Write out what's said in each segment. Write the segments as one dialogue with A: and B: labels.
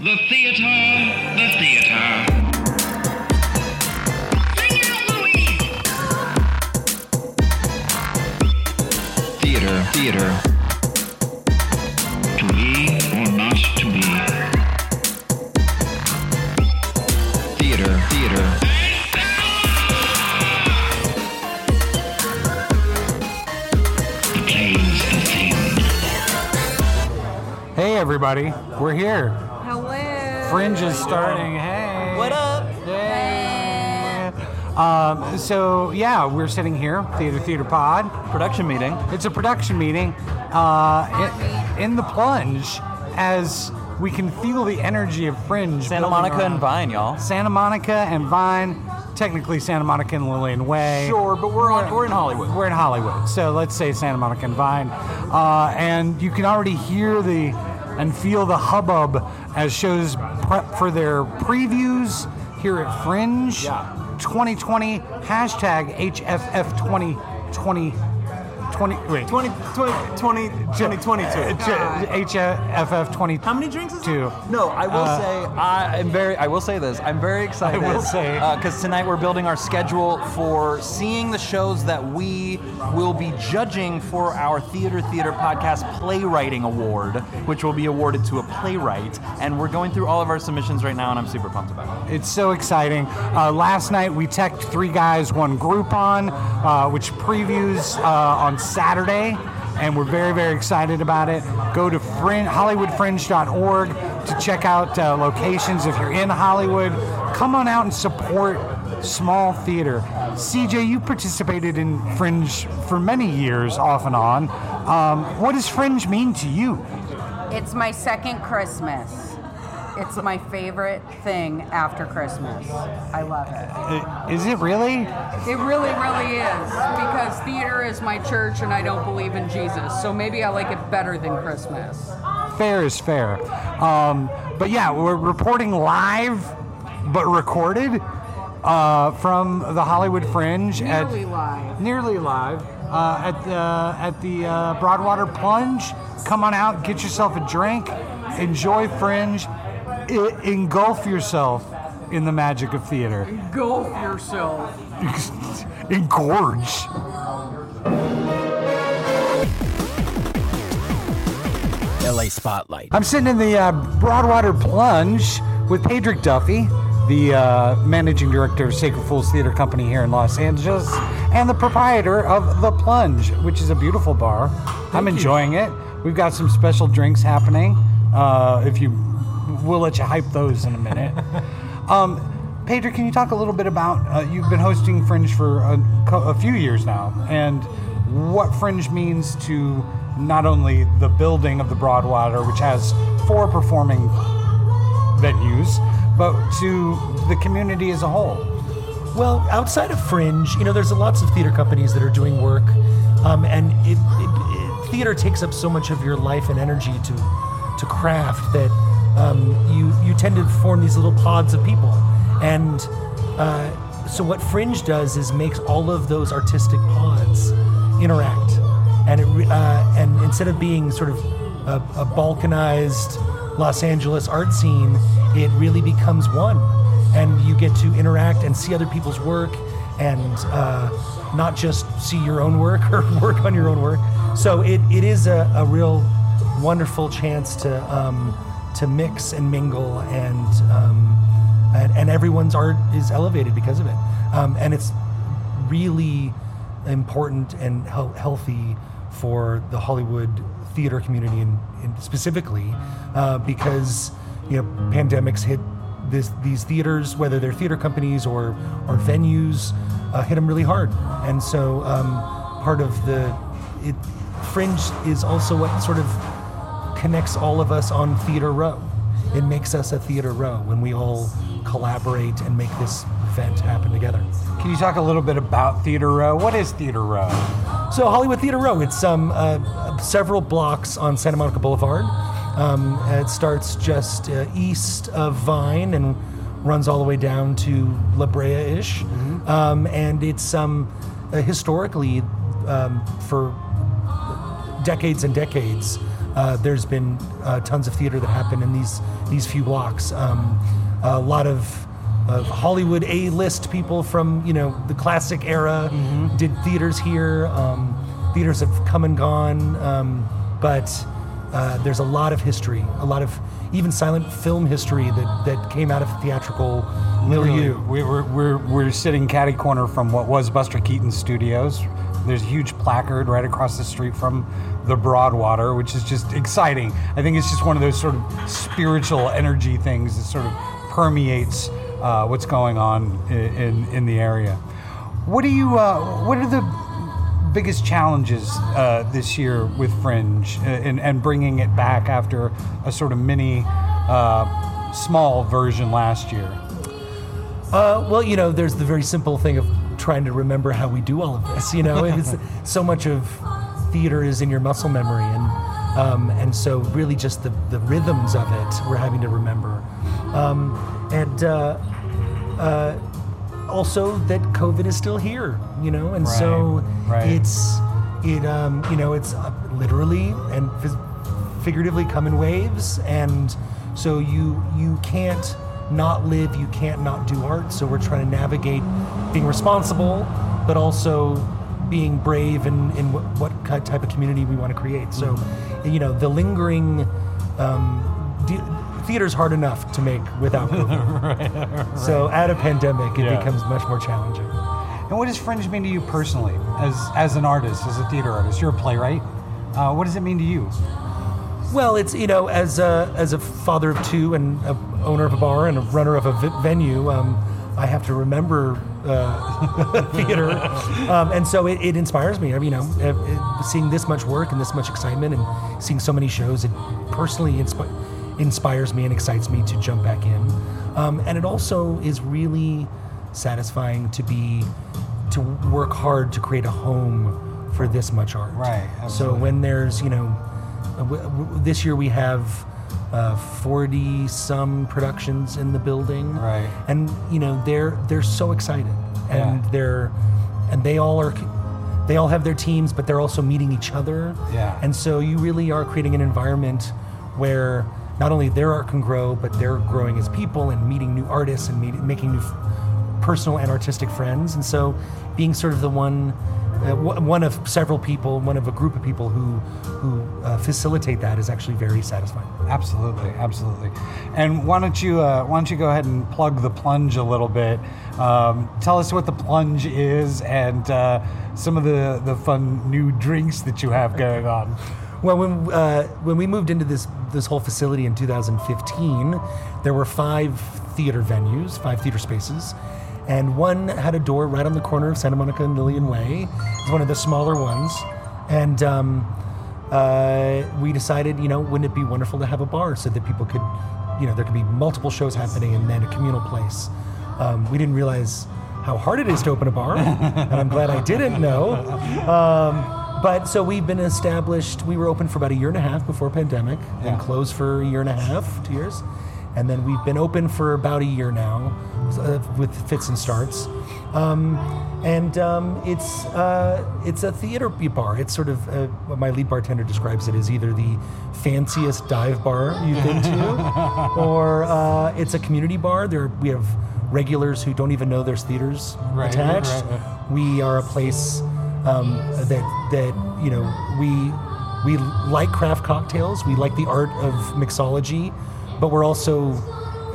A: The theater, the theater. Sing out, Louise! Theater, theater. To be or not to be. Theater, theater. The play's the thing.
B: Hey everybody, we're here. Fringe is starting. Hey.
C: What up?
B: Um, so yeah, we're sitting here, Theater Theater Pod.
C: Production meeting.
B: It's a production meeting uh, in, in the plunge as we can feel the energy of Fringe.
C: Santa Monica and. Vine, y'all.
B: Santa Monica and Vine. Technically Santa Monica and Lillian Way.
C: Sure, but we're on we're in Hollywood.
B: We're in Hollywood, so let's say Santa Monica and Vine, uh, and you can already hear the and feel the hubbub as shows prep for their previews here at Fringe.
C: Yeah.
B: 2020 hashtag HFF 2020 20 wait
C: 20, 20, 20, 2022.
B: HFF 20
C: How many drinks is it?
B: Two.
C: No, I will
B: Uh,
C: say I am very. I will say this. I'm very excited.
B: I will say.
C: because tonight we're building our schedule for seeing the shows that we will be judging for our Theater Theater Podcast Playwriting Award, which will be awarded to a playwright. And we're going through all of our submissions right now, and I'm super pumped about it.
B: It's so exciting. Uh, last night we teched Three Guys, One Groupon, uh, which previews uh, on Saturday, and we're very, very excited about it. Go to fringe, HollywoodFringe.org to check out uh, locations if you're in Hollywood. Come on out and support small theater. CJ, you participated in Fringe for many years, off and on. Um, what does Fringe mean to you?
D: It's my second Christmas. It's my favorite thing after Christmas. I love it.
B: Uh, it really?
D: It really, really is. Because theater is my church and I don't believe in Jesus. So maybe I like it better than Christmas.
B: fair is fair. Um, but yeah, we're reporting live, but recorded uh, from the Hollywood Fringe
D: Nearly
B: at
D: live.
B: nearly live uh, at the at the uh, Broadwater Plunge. Come on out, get yourself a drink, enjoy Fringe, I- engulf yourself in the magic of theater,
D: Go for yourself.
B: engorge.
E: LA Spotlight.
B: I'm sitting in the uh, Broadwater Plunge with Padraic Duffy, the uh, managing director of Sacred Fools Theater Company here in Los Angeles, and the proprietor of The Plunge, which is a beautiful bar. I'm enjoying it. We've got some special drinks happening. Uh, if you, we'll let you hype those in a minute. um, Padraic, can you talk a little bit about? Uh, you've been hosting Fringe for a, a few years now, and what Fringe means to not only the building of the Broadwater, which has four performing venues, but to the community as a whole.
F: Well, outside of Fringe, you know, there's lots of theater companies that are doing work, um, and it, it, it, theater takes up so much of your life and energy to to craft that um, you you tend to form these little pods of people, and uh, so what Fringe does is makes all of those artistic pods interact, and it uh, and instead of being sort of a, a balkanized Los Angeles art scene, it really becomes one. And you get to interact and see other people's work and uh, not just see your own work or work on your own work. So it, it is a, a real wonderful chance to um, to mix and mingle and, um, and and everyone's art is elevated because of it. Um, and it's really important and hel- healthy for the Hollywood theater community and, and specifically uh, because you know pandemics hit this, these theaters, whether they're theater companies or or venues, uh, hit them really hard. And so um, part of the it, Fringe is also what sort of connects all of us on Theater Row. It makes us a Theater Row when we all collaborate and make this event happen together.
B: Can you talk a little bit about Theater Row? What is Theater Row?
F: So Hollywood Theater Row, it's um, uh, several blocks on Santa Monica Boulevard. Um, it starts just uh, east of Vine and runs all the way down to La Brea-ish. Um, and it's um, uh, historically, um, for decades and decades, uh, there's been uh, tons of theater that happened in these these few blocks. Um, a lot of of Hollywood A-list people from you know the classic era did theaters here. Um, theaters have come and gone, um, but uh, there's a lot of history, a lot of even silent film history that, that came out of theatrical milieu.
B: We, we're, we're, we're sitting catty corner from what was Buster Keaton's studios. There's a huge placard right across the street from the Broadwater, which is just exciting. I think it's just one of those sort of spiritual energy things that sort of permeates uh, what's going on in, in, in the area. What do you? Uh, what are the biggest challenges uh, this year with Fringe uh, and, and bringing it back after a sort of mini, uh, small version last year?
F: Uh, well, you know, there's the very simple thing of trying to remember how we do all of this. You know, it's, so much of theater is in your muscle memory, and um, and so really just the, the rhythms of it we're having to remember, um, and uh, uh, also that COVID is still here. You know, and so
B: Right, right.
F: it's it um, you know it's uh, literally and figuratively come in waves and so you you can't not live you can't not do art so we're trying to navigate being responsible but also being brave in, in what, what type of community we want to create so you know the lingering um, de- theater's hard enough to make without COVID. so at a pandemic it
B: Yeah.
F: becomes much more challenging
B: And what does Fringe mean to you personally, as as an artist, as a theater artist? You're a playwright. Uh, what does it mean to you?
F: Well, it's you know, as a as a father of two and a owner of a bar and a runner of a v- venue, um, I have to remember uh, theater, um, and so it, it inspires me. I mean, you know, uh, uh, seeing this much work and this much excitement, and seeing so many shows, it personally inspi- inspires me and excites me to jump back in. Um, and it also is really satisfying to be to work hard to create a home for this much art.
B: Right,
F: So when there's you know uh, w- w- this year we have uh, 40 some productions in the building
B: Right.
F: and you know they're they're so excited and
B: Yeah.
F: they're and they all are they all have their teams but they're also meeting each other
B: Yeah.
F: and so you really are creating an environment where not only their art can grow but they're growing as people and meeting new artists and meet, making new f- personal and artistic friends and so being sort of the one uh, one of several people one of a group of people who who uh, facilitate that is actually very satisfying
B: Absolutely, absolutely. And why don't you uh, why don't you go ahead and plug the plunge a little bit? Um, tell us what the plunge is and uh, some of the the fun new drinks that you have going on.
F: Well, when uh, when we moved into this this whole facility in 2015, there were five theater venues, five theater spaces, and one had a door right on the corner of Santa Monica and Lillian Way. It's one of the smaller ones, and um, uh, we decided, you know, wouldn't it be wonderful to have a bar so that people could, you know, there could be multiple shows happening and then a communal place. Um, we didn't realize how hard it is to open a bar, and I'm glad I didn't know. Um, but so we've been established. We were open for about a year and a half before pandemic,
B: Yeah.
F: and closed for a year and a half, two years, and then we've been open for about a year now, uh, with fits and starts. Um, and um, it's uh, it's a theater bar. It's sort of uh, what my lead bartender describes it as either the fanciest dive bar you've been to, or uh, it's a community bar. There we have regulars who don't even know there's theaters
B: Right,
F: attached.
B: right, right.
F: We are a place um, that that you know we we like craft cocktails. We like the art of mixology, but we're also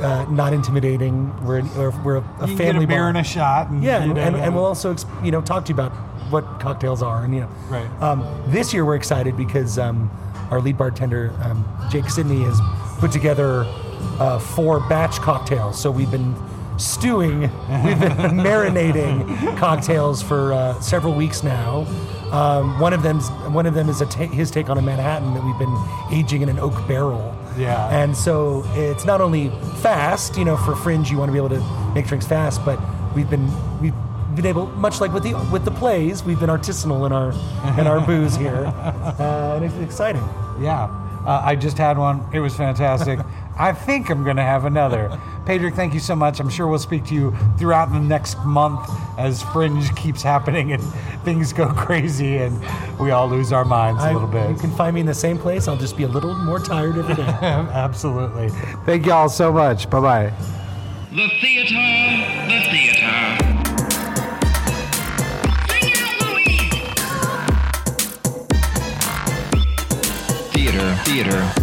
F: uh, not intimidating. We're we're, we're a,
B: You
F: family
B: beer
F: bar.
B: and a shot. And,
F: yeah, and, and, and we'll also you know talk to you about what cocktails are, and you know.
B: Right.
F: Um, this year we're excited because um, our lead bartender um, Jake Sidney has put together uh, four batch cocktails. So we've been stewing, we've been marinating cocktails for uh, several weeks now. Um, one of them's one of them is a ta- his take on a Manhattan that we've been aging in an oak barrel.
B: Yeah.
F: And so it's not only fast, you know, for Fringe, you want to be able to make drinks fast, but we've been we've been able, much like with the with the plays, we've been artisanal in our in our booze here, uh, and it's exciting.
B: Yeah. Uh, I just had one. It was fantastic. I think I'm going to have another. Padraic, thank you so much. I'm sure we'll speak to you throughout the next month as Fringe keeps happening and things go crazy and we all lose our minds a
F: I-
B: little bit.
F: You can find me in the same place. I'll just be a little more tired every day.
B: Absolutely. Thank you all so much. Bye bye.
A: The theater, the theater. Bring out Louise! Theater, theater.